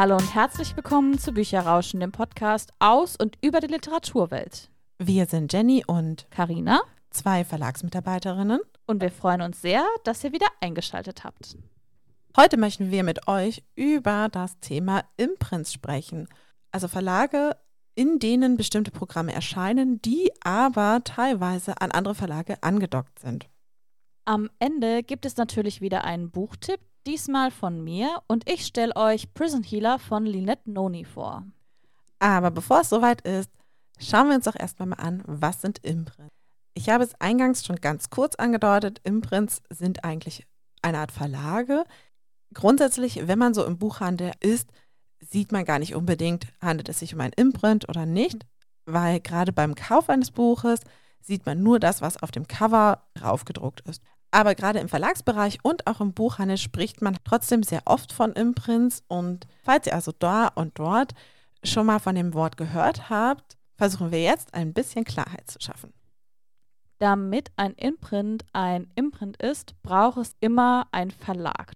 Hallo und herzlich willkommen zu Bücherrauschen, dem Podcast aus und über die Literaturwelt. Wir sind Jenny und Karina, zwei Verlagsmitarbeiterinnen. Und wir freuen uns sehr, dass ihr wieder eingeschaltet habt. Heute möchten wir mit euch über das Thema Imprints sprechen. Also Verlage, in denen bestimmte Programme erscheinen, die aber teilweise an andere Verlage angedockt sind. Am Ende gibt es natürlich wieder einen Buchtipp, diesmal von mir, und ich stelle euch Prison Healer von Lynette Noni vor. Aber bevor es soweit ist, schauen wir uns doch erstmal mal an, was sind Imprints. Ich habe es eingangs schon ganz kurz angedeutet, Imprints sind eigentlich eine Art Verlage. Grundsätzlich, wenn man so im Buchhandel ist, sieht man gar nicht unbedingt, handelt es sich um ein Imprint oder nicht, weil gerade beim Kauf eines Buches sieht man nur das, was auf dem Cover raufgedruckt ist. Aber gerade im Verlagsbereich und auch im Buchhandel spricht man trotzdem sehr oft von Imprints. Und falls ihr also da und dort schon mal von dem Wort gehört habt, versuchen wir jetzt ein bisschen Klarheit zu schaffen. Damit ein Imprint ein Imprint ist, braucht es immer einen Verlag.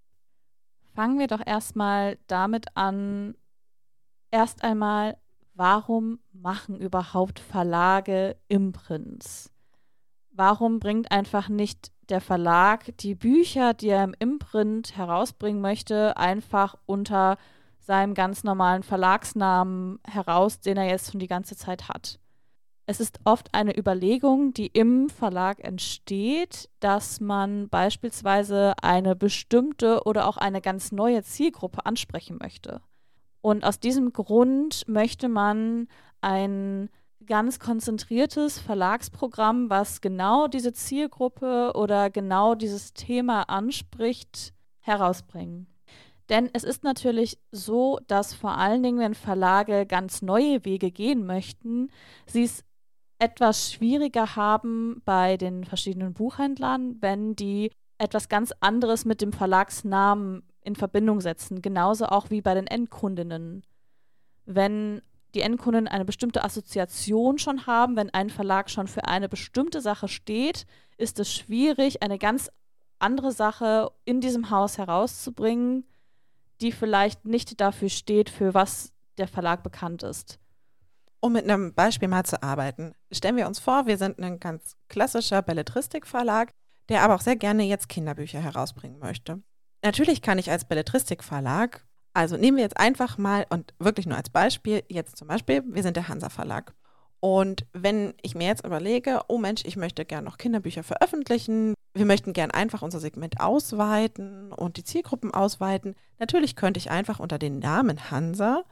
Fangen wir doch erstmal damit an, erst einmal, warum machen überhaupt Verlage Imprints? Warum bringt einfach nicht der Verlag die Bücher, die er im Imprint herausbringen möchte, einfach unter seinem ganz normalen Verlagsnamen heraus, den er jetzt schon die ganze Zeit hat? Es ist oft eine Überlegung, die im Verlag entsteht, dass man beispielsweise eine bestimmte oder auch eine ganz neue Zielgruppe ansprechen möchte. Und aus diesem Grund möchte man ein ganz konzentriertes Verlagsprogramm, was genau diese Zielgruppe oder genau dieses Thema anspricht, herausbringen. Denn es ist natürlich so, dass vor allen Dingen, wenn Verlage ganz neue Wege gehen möchten, sie es etwas schwieriger haben bei den verschiedenen Buchhändlern, wenn die etwas ganz anderes mit dem Verlagsnamen in Verbindung setzen, genauso auch wie bei den Endkundinnen. Wenn die Endkunden eine bestimmte Assoziation schon haben, wenn ein Verlag schon für eine bestimmte Sache steht, ist es schwierig, eine ganz andere Sache in diesem Haus herauszubringen, die vielleicht nicht dafür steht, für was der Verlag bekannt ist. Um mit einem Beispiel mal zu arbeiten, stellen wir uns vor, wir sind ein ganz klassischer Belletristikverlag, der aber auch sehr gerne jetzt Kinderbücher herausbringen möchte. Natürlich kann ich als Belletristikverlag, also nehmen wir jetzt einfach mal und wirklich nur als Beispiel, jetzt zum Beispiel, wir sind der Hansa Verlag. Und wenn ich mir jetzt überlege, oh Mensch, ich möchte gerne noch Kinderbücher veröffentlichen, wir möchten gerne einfach unser Segment ausweiten und die Zielgruppen ausweiten, natürlich könnte ich einfach unter den Namen Hansa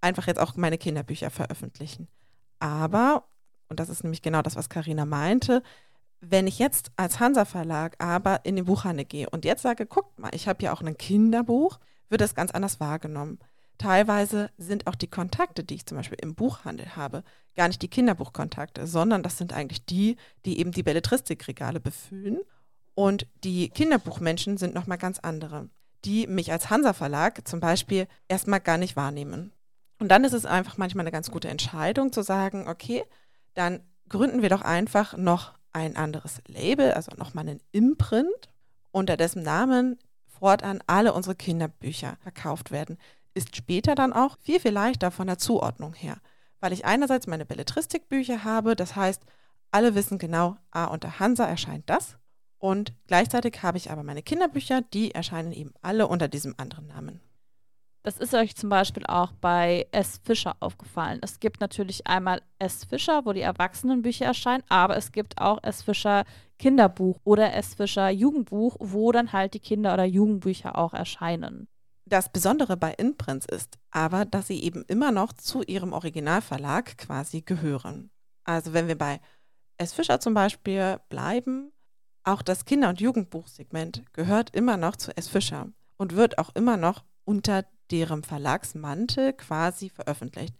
einfach jetzt auch meine Kinderbücher veröffentlichen. Aber, und das ist nämlich genau das, was Karina meinte, wenn ich jetzt als Hansa Verlag aber in den Buchhandel gehe und jetzt sage, guckt mal, ich habe ja auch ein Kinderbuch, wird das ganz anders wahrgenommen. Teilweise sind auch die Kontakte, die ich zum Beispiel im Buchhandel habe, gar nicht die Kinderbuchkontakte, sondern das sind eigentlich die, die eben die Belletristikregale befüllen. Und die Kinderbuchmenschen sind nochmal ganz andere, die mich als Hansa Verlag zum Beispiel erstmal gar nicht wahrnehmen. Und dann ist es einfach manchmal eine ganz gute Entscheidung zu sagen, okay, dann gründen wir doch einfach noch ein anderes Label, also nochmal einen Imprint, unter dessen Namen fortan alle unsere Kinderbücher verkauft werden. Ist später dann auch viel, viel leichter von der Zuordnung her, weil ich einerseits meine Belletristikbücher habe, das heißt, alle wissen genau, ah, unter Hansa erscheint das. Und gleichzeitig habe ich aber meine Kinderbücher, die erscheinen eben alle unter diesem anderen Namen. Das ist euch zum Beispiel auch bei S. Fischer aufgefallen. Es gibt natürlich einmal S. Fischer, wo die Erwachsenenbücher erscheinen, aber es gibt auch S. Fischer Kinderbuch oder S. Fischer Jugendbuch, wo dann halt die Kinder- oder Jugendbücher auch erscheinen. Das Besondere bei Imprints ist aber, dass sie eben immer noch zu ihrem Originalverlag quasi gehören. Also wenn wir bei S. Fischer zum Beispiel bleiben, auch das Kinder- und Jugendbuchsegment gehört immer noch zu S. Fischer und wird auch immer noch unter deren Verlagsmantel quasi veröffentlicht.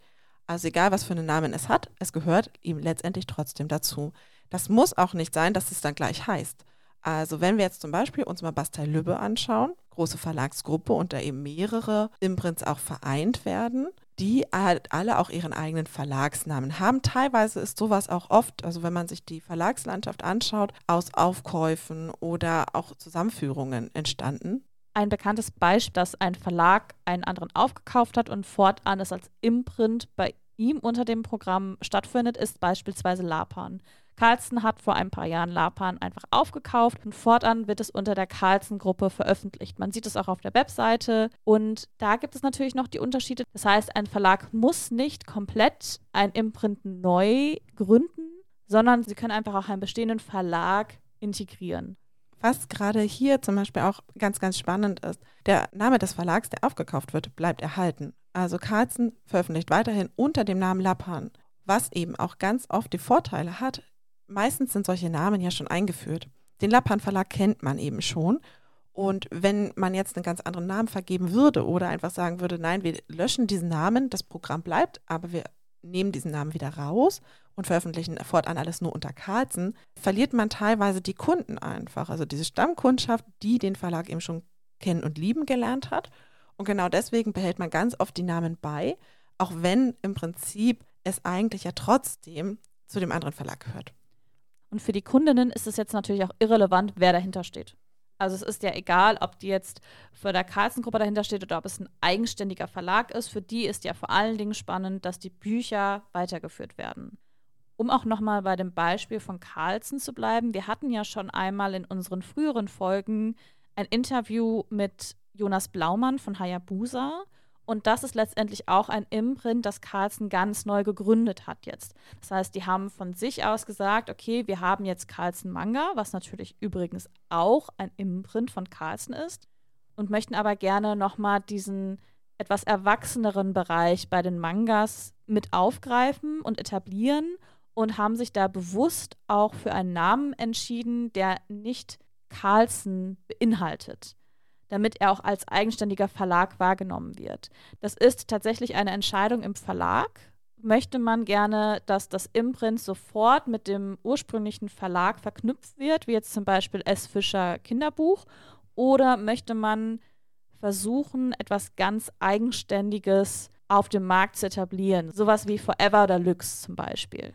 Also egal, was für einen Namen es hat, es gehört ihm letztendlich trotzdem dazu. Das muss auch nicht sein, dass es dann gleich heißt. Also wenn wir jetzt zum Beispiel uns mal Bastei Lübbe anschauen, große Verlagsgruppe und da eben mehrere Imprints auch vereint werden, die halt alle auch ihren eigenen Verlagsnamen haben. Teilweise ist sowas auch oft, also wenn man sich die Verlagslandschaft anschaut, aus Aufkäufen oder auch Zusammenführungen entstanden. Ein bekanntes Beispiel, dass ein Verlag einen anderen aufgekauft hat und fortan es als Imprint bei ihm unter dem Programm stattfindet, ist beispielsweise Lapan. Carlsen hat vor ein paar Jahren Lapan einfach aufgekauft und fortan wird es unter der Carlsen-Gruppe veröffentlicht. Man sieht es auch auf der Webseite und da gibt es natürlich noch die Unterschiede. Das heißt, ein Verlag muss nicht komplett ein Imprint neu gründen, sondern sie können einfach auch einen bestehenden Verlag integrieren. Was gerade hier zum Beispiel auch ganz, ganz spannend ist, der Name des Verlags, der aufgekauft wird, bleibt erhalten. Also Carlsen veröffentlicht weiterhin unter dem Namen Lappan, was eben auch ganz oft die Vorteile hat. Meistens sind solche Namen ja schon eingeführt. Den Lappan Verlag kennt man eben schon. Und wenn man jetzt einen ganz anderen Namen vergeben würde oder einfach sagen würde, nein, wir löschen diesen Namen, das Programm bleibt, aber wir nehmen diesen Namen wieder raus und veröffentlichen fortan alles nur unter Carlsen, verliert man teilweise die Kunden einfach. Also diese Stammkundschaft, die den Verlag eben schon kennen und lieben gelernt hat. Und genau deswegen behält man ganz oft die Namen bei, auch wenn im Prinzip es eigentlich ja trotzdem zu dem anderen Verlag gehört. Und für die Kundinnen ist es jetzt natürlich auch irrelevant, wer dahinter steht. Also es ist ja egal, ob die jetzt für der Carlsen-Gruppe dahinter steht oder ob es ein eigenständiger Verlag ist. Für die ist ja vor allen Dingen spannend, dass die Bücher weitergeführt werden. Um auch nochmal bei dem Beispiel von Carlsen zu bleiben, wir hatten ja schon einmal in unseren früheren Folgen ein Interview mit Jonas Blaumann von Hayabusa. Und das ist letztendlich auch ein Imprint, das Carlsen ganz neu gegründet hat jetzt. Das heißt, die haben von sich aus gesagt, okay, wir haben jetzt Carlsen Manga, was natürlich übrigens auch ein Imprint von Carlsen ist, und möchten aber gerne nochmal diesen etwas erwachseneren Bereich bei den Mangas mit aufgreifen und etablieren und haben sich da bewusst auch für einen Namen entschieden, der nicht Carlsen beinhaltet damit er auch als eigenständiger Verlag wahrgenommen wird. Das ist tatsächlich eine Entscheidung im Verlag. Möchte man gerne, dass das Imprint sofort mit dem ursprünglichen Verlag verknüpft wird, wie jetzt zum Beispiel S. Fischer Kinderbuch, oder möchte man versuchen, etwas ganz Eigenständiges auf dem Markt zu etablieren? Sowas wie Forever Deluxe zum Beispiel.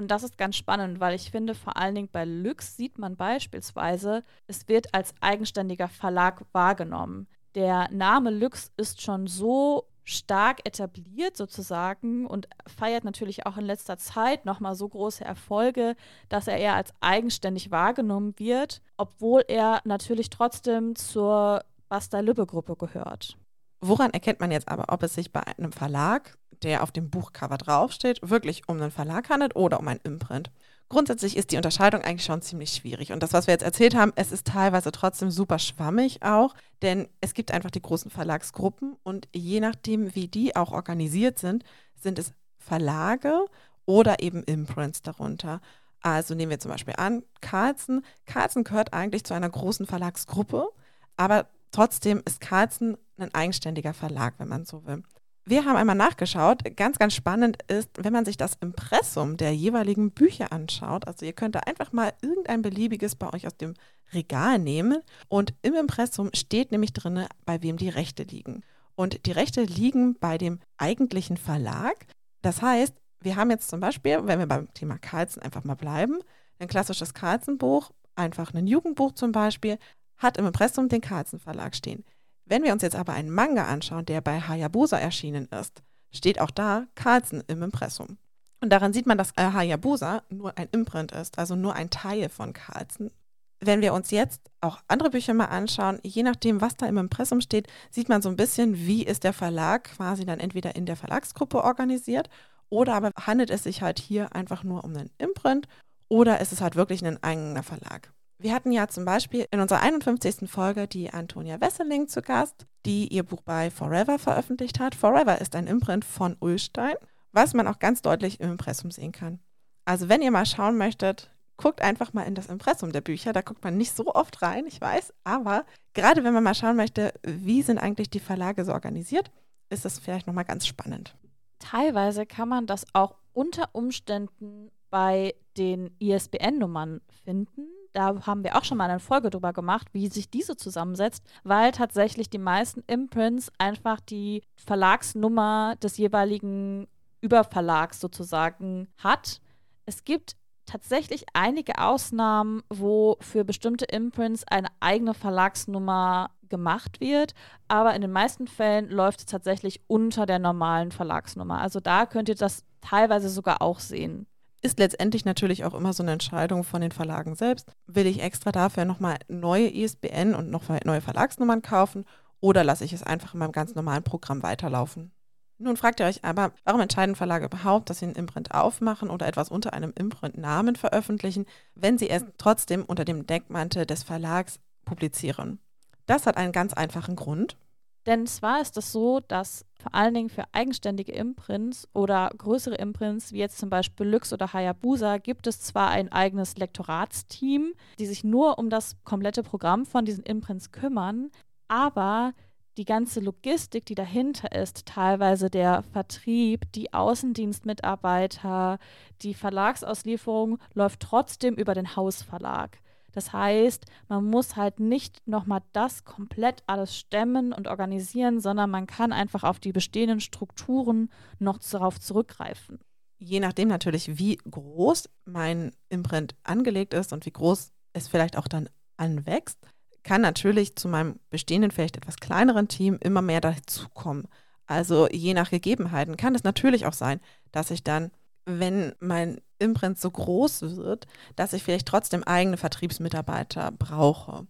Und das ist ganz spannend, weil ich finde, vor allen Dingen bei Lux sieht man beispielsweise, es wird als eigenständiger Verlag wahrgenommen. Der Name Lux ist schon so stark etabliert sozusagen und feiert natürlich auch in letzter Zeit nochmal so große Erfolge, dass er eher als eigenständig wahrgenommen wird, obwohl er natürlich trotzdem zur Basta Lübbe Gruppe gehört. Woran erkennt man jetzt aber, ob es sich bei einem Verlag der auf dem Buchcover draufsteht, wirklich um einen Verlag handelt oder um ein Imprint. Grundsätzlich ist die Unterscheidung eigentlich schon ziemlich schwierig. Und das, was wir jetzt erzählt haben, es ist teilweise trotzdem super schwammig auch, denn es gibt einfach die großen Verlagsgruppen und je nachdem, wie die auch organisiert sind, sind es Verlage oder eben Imprints darunter. Also nehmen wir zum Beispiel an, Carlsen. Carlsen gehört eigentlich zu einer großen Verlagsgruppe, aber trotzdem ist Carlsen ein eigenständiger Verlag, wenn man so will. Wir haben einmal nachgeschaut. Ganz, ganz spannend ist, wenn man sich das Impressum der jeweiligen Bücher anschaut. Also ihr könnt da einfach mal irgendein beliebiges bei euch aus dem Regal nehmen und im Impressum steht nämlich drin, bei wem die Rechte liegen. Und die Rechte liegen bei dem eigentlichen Verlag. Das heißt, wir haben jetzt zum Beispiel, wenn wir beim Thema Carlsen einfach mal bleiben, ein klassisches Carlsen-Buch, einfach ein Jugendbuch zum Beispiel, hat im Impressum den Carlsen Verlag stehen. Wenn wir uns jetzt aber einen Manga anschauen, der bei Hayabusa erschienen ist, steht auch da Carlsen im Impressum. Und daran sieht man, dass äh, Hayabusa nur ein Imprint ist, also nur ein Teil von Carlsen. Wenn wir uns jetzt auch andere Bücher mal anschauen, je nachdem, was da im Impressum steht, sieht man so ein bisschen, wie ist der Verlag quasi dann entweder in der Verlagsgruppe organisiert oder aber handelt es sich halt hier einfach nur um einen Imprint oder ist es halt wirklich ein eigener Verlag. Wir hatten ja zum Beispiel in unserer 51. Folge die Antonia Wesseling zu Gast, die ihr Buch bei Forever veröffentlicht hat. Forever ist ein Imprint von Ullstein, was man auch ganz deutlich im Impressum sehen kann. Also wenn ihr mal schauen möchtet, guckt einfach mal in das Impressum der Bücher. Da guckt man nicht so oft rein, ich weiß, aber gerade wenn man mal schauen möchte, wie sind eigentlich die Verlage so organisiert, ist das vielleicht nochmal ganz spannend. Teilweise kann man das auch unter Umständen bei den ISBN-Nummern finden da haben wir auch schon mal eine Folge drüber gemacht, wie sich diese zusammensetzt, weil tatsächlich die meisten Imprints einfach die Verlagsnummer des jeweiligen Überverlags sozusagen hat. Es gibt tatsächlich einige Ausnahmen, wo für bestimmte Imprints eine eigene Verlagsnummer gemacht wird, aber in den meisten Fällen läuft es tatsächlich unter der normalen Verlagsnummer. Also da könnt ihr das teilweise sogar auch sehen. Ist letztendlich natürlich auch immer so eine Entscheidung von den Verlagen selbst. Will ich extra dafür nochmal neue ISBN und noch neue Verlagsnummern kaufen oder lasse ich es einfach in meinem ganz normalen Programm weiterlaufen? Nun fragt ihr euch aber, warum entscheiden Verlage überhaupt, dass sie einen Imprint aufmachen oder etwas unter einem Imprint-Namen veröffentlichen, wenn sie es trotzdem unter dem Deckmantel des Verlags publizieren? Das hat einen ganz einfachen Grund. Denn zwar ist es so, dass vor allen Dingen für eigenständige Imprints oder größere Imprints, wie jetzt zum Beispiel Lux oder Hayabusa, gibt es zwar ein eigenes Lektoratsteam, die sich nur um das komplette Programm von diesen Imprints kümmern, aber die ganze Logistik, die dahinter ist, teilweise der Vertrieb, die Außendienstmitarbeiter, die Verlagsauslieferung läuft trotzdem über den Hausverlag. Das heißt, man muss halt nicht nochmal das komplett alles stemmen und organisieren, sondern man kann einfach auf die bestehenden Strukturen noch darauf zurückgreifen. Je nachdem natürlich, wie groß mein Imprint angelegt ist und wie groß es vielleicht auch dann anwächst, kann natürlich zu meinem bestehenden, vielleicht etwas kleineren Team immer mehr dazukommen. Also je nach Gegebenheiten kann es natürlich auch sein, dass ich dann, wenn mein Imprint so groß wird, dass ich vielleicht trotzdem eigene Vertriebsmitarbeiter brauche.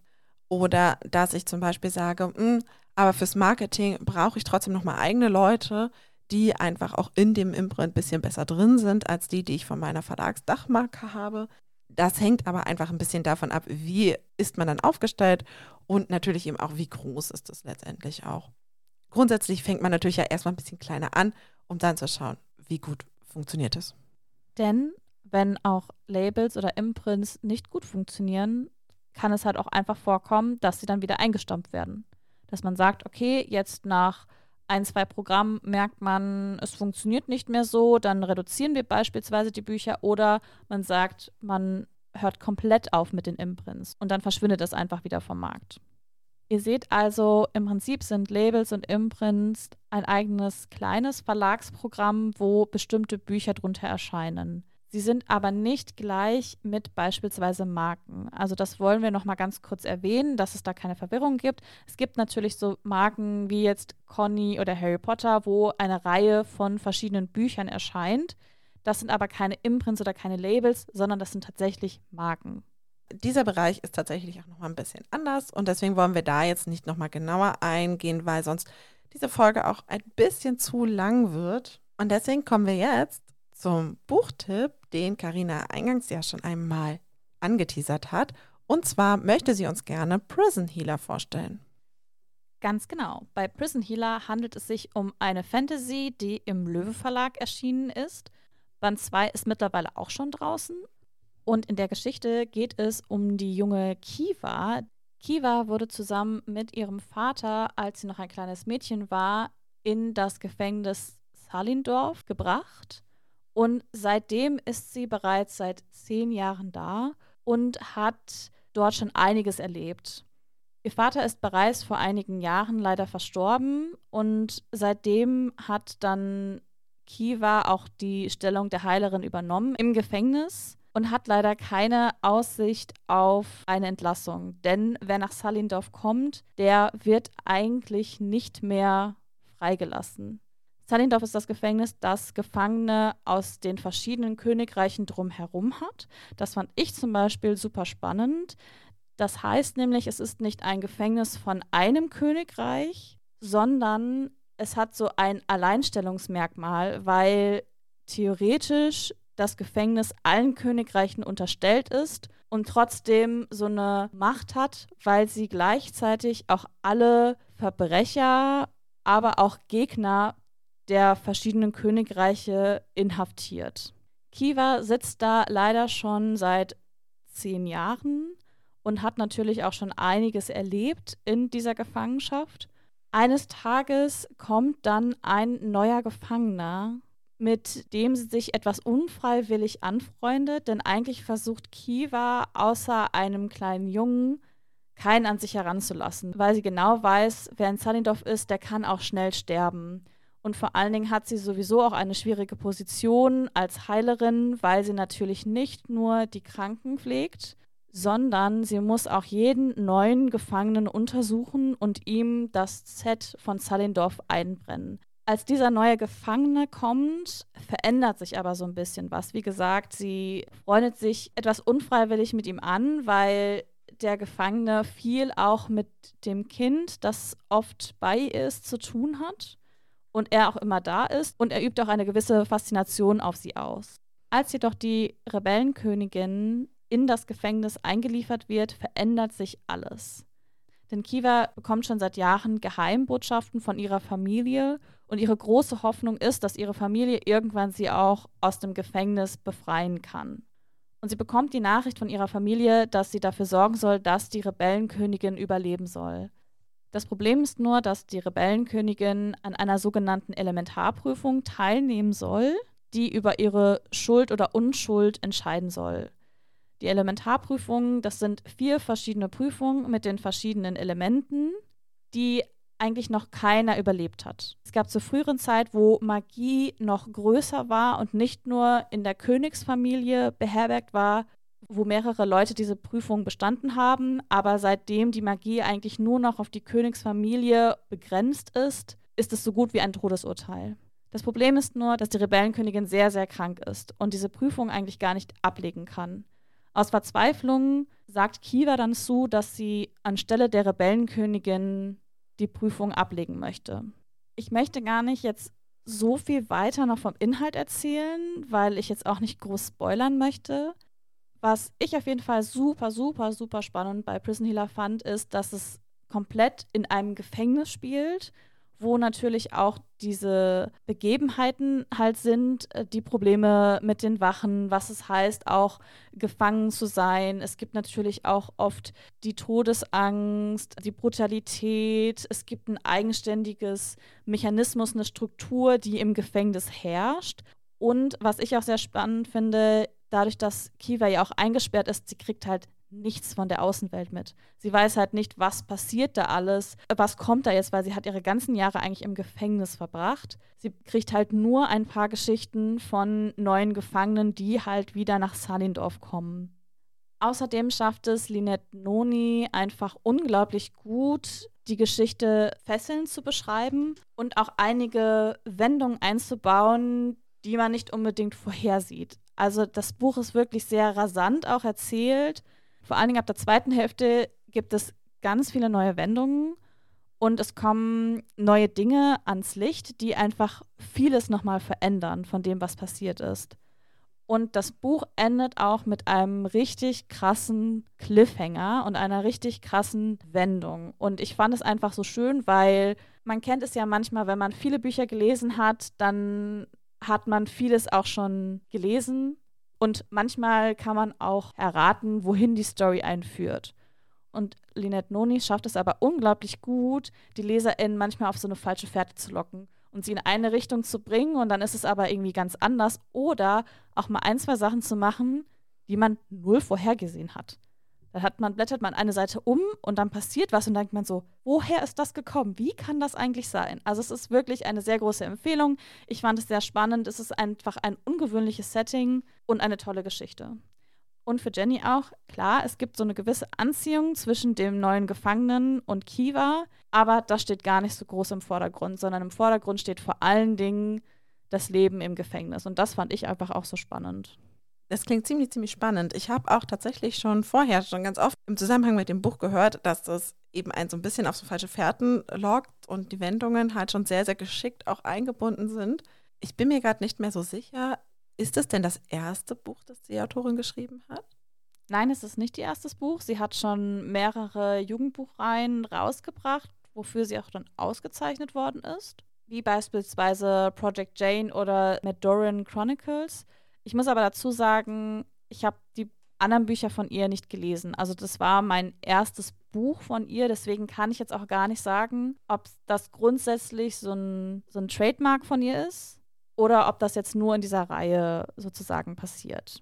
Oder dass ich zum Beispiel sage, mh, hm, aber fürs Marketing brauche ich trotzdem nochmal eigene Leute, die einfach auch in dem Imprint ein bisschen besser drin sind als die, die ich von meiner Verlagsdachmarke habe. Das hängt aber einfach ein bisschen davon ab, wie ist man dann aufgestellt und natürlich eben auch, wie groß ist es letztendlich auch. Grundsätzlich fängt man natürlich ja erstmal ein bisschen kleiner an, um dann zu schauen, wie gut funktioniert es. Denn wenn auch Labels oder Imprints nicht gut funktionieren, kann es halt auch einfach vorkommen, dass sie dann wieder eingestampft werden. Dass man sagt, okay, jetzt nach ein, zwei Programmen merkt man, es funktioniert nicht mehr so, dann reduzieren wir beispielsweise die Bücher oder man sagt, man hört komplett auf mit den Imprints und dann verschwindet es einfach wieder vom Markt. Ihr seht also, im Prinzip sind Labels und Imprints ein eigenes kleines Verlagsprogramm, wo bestimmte Bücher drunter erscheinen. Sie sind aber nicht gleich mit beispielsweise Marken. Also das wollen wir noch mal ganz kurz erwähnen, dass es da keine Verwirrung gibt. Es gibt natürlich so Marken wie jetzt Conny oder Harry Potter, wo eine Reihe von verschiedenen Büchern erscheint. Das sind aber keine Imprints oder keine Labels, sondern das sind tatsächlich Marken. Dieser Bereich ist tatsächlich auch noch mal ein bisschen anders und deswegen wollen wir da jetzt nicht noch mal genauer eingehen, weil sonst diese Folge auch ein bisschen zu lang wird. Und deswegen kommen wir jetzt zum Buchtipp, den Karina eingangs ja schon einmal angeteasert hat. Und zwar möchte sie uns gerne Prison Healer vorstellen. Ganz genau. Bei Prison Healer handelt es sich um eine Fantasy, die im Löwe Verlag erschienen ist. Band 2 ist mittlerweile auch schon draußen. Und in der Geschichte geht es um die junge Kiva. Kiva wurde zusammen mit ihrem Vater, als sie noch ein kleines Mädchen war, in das Gefängnis Salindorf gebracht. Und seitdem ist sie bereits seit zehn Jahren da und hat dort schon einiges erlebt. Ihr Vater ist bereits vor einigen Jahren leider verstorben und seitdem hat dann Kiva auch die Stellung der Heilerin übernommen im Gefängnis und hat leider keine Aussicht auf eine Entlassung. Denn wer nach Salindorf kommt, der wird eigentlich nicht mehr freigelassen. Salindorf ist das Gefängnis, das Gefangene aus den verschiedenen Königreichen drumherum hat. Das fand ich zum Beispiel super spannend. Das heißt nämlich, es ist nicht ein Gefängnis von einem Königreich, sondern es hat so ein Alleinstellungsmerkmal, weil theoretisch das Gefängnis allen Königreichen unterstellt ist und trotzdem so eine Macht hat, weil sie gleichzeitig auch alle Verbrecher, aber auch Gegner der verschiedenen Königreiche inhaftiert. Kiva sitzt da leider schon seit zehn Jahren und hat natürlich auch schon einiges erlebt in dieser Gefangenschaft. Eines Tages kommt dann ein neuer Gefangener, mit dem sie sich etwas unfreiwillig anfreundet, denn eigentlich versucht Kiva außer einem kleinen Jungen keinen an sich heranzulassen, weil sie genau weiß, wer in Sunnydorf ist, der kann auch schnell sterben. Und vor allen Dingen hat sie sowieso auch eine schwierige Position als Heilerin, weil sie natürlich nicht nur die Kranken pflegt, sondern sie muss auch jeden neuen Gefangenen untersuchen und ihm das Z von Salindorf einbrennen. Als dieser neue Gefangene kommt, verändert sich aber so ein bisschen was. Wie gesagt, sie freundet sich etwas unfreiwillig mit ihm an, weil der Gefangene viel auch mit dem Kind, das oft bei ihr ist, zu tun hat und er auch immer da ist und er übt auch eine gewisse Faszination auf sie aus. Als jedoch die Rebellenkönigin in das Gefängnis eingeliefert wird, verändert sich alles. Denn Kiva bekommt schon seit Jahren Geheimbotschaften von ihrer Familie und ihre große Hoffnung ist, dass ihre Familie irgendwann sie auch aus dem Gefängnis befreien kann. Und sie bekommt die Nachricht von ihrer Familie, dass sie dafür sorgen soll, dass die Rebellenkönigin überleben soll. Das Problem ist nur, dass die Rebellenkönigin an einer sogenannten Elementarprüfung teilnehmen soll, die über ihre Schuld oder Unschuld entscheiden soll. Die Elementarprüfungen, das sind vier verschiedene Prüfungen mit den verschiedenen Elementen, die eigentlich noch keiner überlebt hat. Es gab zur früheren Zeit, wo Magie noch größer war und nicht nur in der Königsfamilie beherbergt war, wo mehrere Leute diese Prüfung bestanden haben, aber seitdem die Magie eigentlich nur noch auf die Königsfamilie begrenzt ist, ist es so gut wie ein Todesurteil. Das Problem ist nur, dass die Rebellenkönigin sehr, sehr krank ist und diese Prüfung eigentlich gar nicht ablegen kann. Aus Verzweiflung sagt Kiva dann zu, dass sie anstelle der Rebellenkönigin die Prüfung ablegen möchte. Ich möchte gar nicht jetzt so viel weiter noch vom Inhalt erzählen, weil ich jetzt auch nicht groß spoilern möchte. Was ich auf jeden Fall super, super, super spannend bei Prison Healer fand, ist, dass es komplett in einem Gefängnis spielt, wo natürlich auch diese Begebenheiten halt sind, äh, die Probleme mit den Wachen, was es heißt, auch gefangen zu sein. Es gibt natürlich auch oft die Todesangst, die Brutalität. Es gibt ein eigenständiges Mechanismus, eine Struktur, die im Gefängnis herrscht. Und was ich auch sehr spannend finde, dadurch, dass Kiva ja auch eingesperrt ist, sie kriegt halt nichts von der Außenwelt mit. Sie weiß halt nicht, was passiert da alles, was kommt da jetzt, weil sie hat ihre ganzen Jahre eigentlich im Gefängnis verbracht. Sie kriegt halt nur ein paar Geschichten von neuen Gefangenen, die halt wieder nach Salindorf kommen. Außerdem schafft es Linette Noni einfach unglaublich gut, die Geschichte fesselnd zu beschreiben und auch einige Wendungen einzubauen, die man nicht unbedingt vorhersieht. Also das Buch ist wirklich sehr rasant auch erzählt. Vor allen Dingen ab der zweiten Hälfte gibt es ganz viele neue Wendungen und es kommen neue Dinge ans Licht, die einfach vieles nochmal verändern von dem, was passiert ist. Und das Buch endet auch mit einem richtig krassen Cliffhanger und einer richtig krassen Wendung. Und ich fand es einfach so schön, weil man kennt es ja manchmal, wenn man viele Bücher gelesen hat, dann hat man vieles auch schon gelesen und manchmal kann man auch erraten, wohin die Story einführt. Und Lynette Noni schafft es aber unglaublich gut, die LeserInnen manchmal auf so eine falsche Fährte zu locken und sie in eine Richtung zu bringen und dann ist es aber irgendwie ganz anders. Oder auch mal ein, zwei Sachen zu machen, die man null vorhergesehen hat. Dann hat man, blättert man eine Seite um und dann passiert was und denkt man so, woher ist das gekommen? Wie kann das eigentlich sein? Also es ist wirklich eine sehr große Empfehlung. Ich fand es sehr spannend. Es ist einfach ein ungewöhnliches Setting und eine tolle Geschichte. Und für Jenny auch, klar, es gibt so eine gewisse Anziehung zwischen dem neuen Gefangenen und Kiva, aber das steht gar nicht so groß im Vordergrund, sondern im Vordergrund steht vor allen Dingen das Leben im Gefängnis. Und das fand ich einfach auch so spannend. Das klingt ziemlich, ziemlich spannend. Ich habe auch tatsächlich schon vorher, schon ganz oft im Zusammenhang mit dem Buch gehört, dass das eben ein so ein bisschen auf so falsche Fährten lockt und die Wendungen halt schon sehr, sehr geschickt auch eingebunden sind. Ich bin mir gerade nicht mehr so sicher, ist es denn das erste Buch, das die Autorin geschrieben hat? Nein, es ist nicht ihr erstes Buch. Sie hat schon mehrere Jugendbuchreihen rausgebracht, wofür sie auch dann ausgezeichnet worden ist. Wie beispielsweise Project Jane oder Madoran Chronicles. Ich muss aber dazu sagen, ich habe die anderen Bücher von ihr nicht gelesen. Also das war mein erstes Buch von ihr, deswegen kann ich jetzt auch gar nicht sagen, ob das grundsätzlich so ein, so ein Trademark von ihr ist oder ob das jetzt nur in dieser Reihe sozusagen passiert.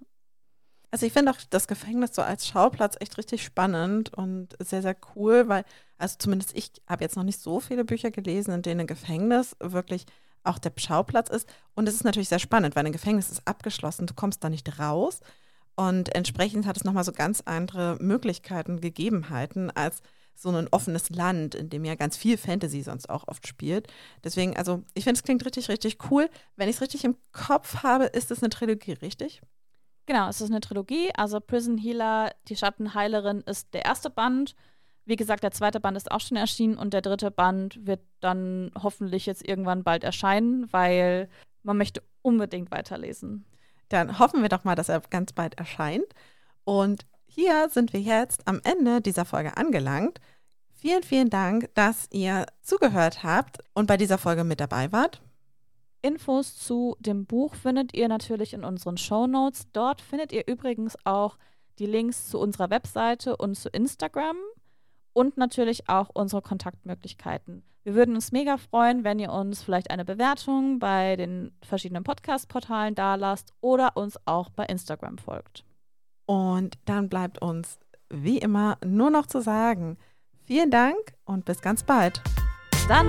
Also ich finde auch das Gefängnis so als Schauplatz echt richtig spannend und sehr, sehr cool, weil, also zumindest ich habe jetzt noch nicht so viele Bücher gelesen, in denen Gefängnis wirklich auch der Schauplatz ist. Und es ist natürlich sehr spannend, weil ein Gefängnis ist abgeschlossen, du kommst da nicht raus. Und entsprechend hat es nochmal so ganz andere Möglichkeiten, Gegebenheiten als so ein offenes Land, in dem ja ganz viel Fantasy sonst auch oft spielt. Deswegen, also ich finde, es klingt richtig, richtig cool. Wenn ich es richtig im Kopf habe, ist es eine Trilogie, richtig? Genau, es ist eine Trilogie. Also Prison Healer, die Schattenheilerin ist der erste Band. Wie gesagt, der zweite Band ist auch schon erschienen und der dritte Band wird dann hoffentlich jetzt irgendwann bald erscheinen, weil man möchte unbedingt weiterlesen. Dann hoffen wir doch mal, dass er ganz bald erscheint. Und hier sind wir jetzt am Ende dieser Folge angelangt. Vielen, vielen Dank, dass ihr zugehört habt und bei dieser Folge mit dabei wart. Infos zu dem Buch findet ihr natürlich in unseren Show Notes. Dort findet ihr übrigens auch die Links zu unserer Webseite und zu Instagram und natürlich auch unsere Kontaktmöglichkeiten. Wir würden uns mega freuen, wenn ihr uns vielleicht eine Bewertung bei den verschiedenen Podcast-Portalen dalasst oder uns auch bei Instagram folgt. Und dann bleibt uns wie immer nur noch zu sagen, vielen Dank und bis ganz bald. Bis dann!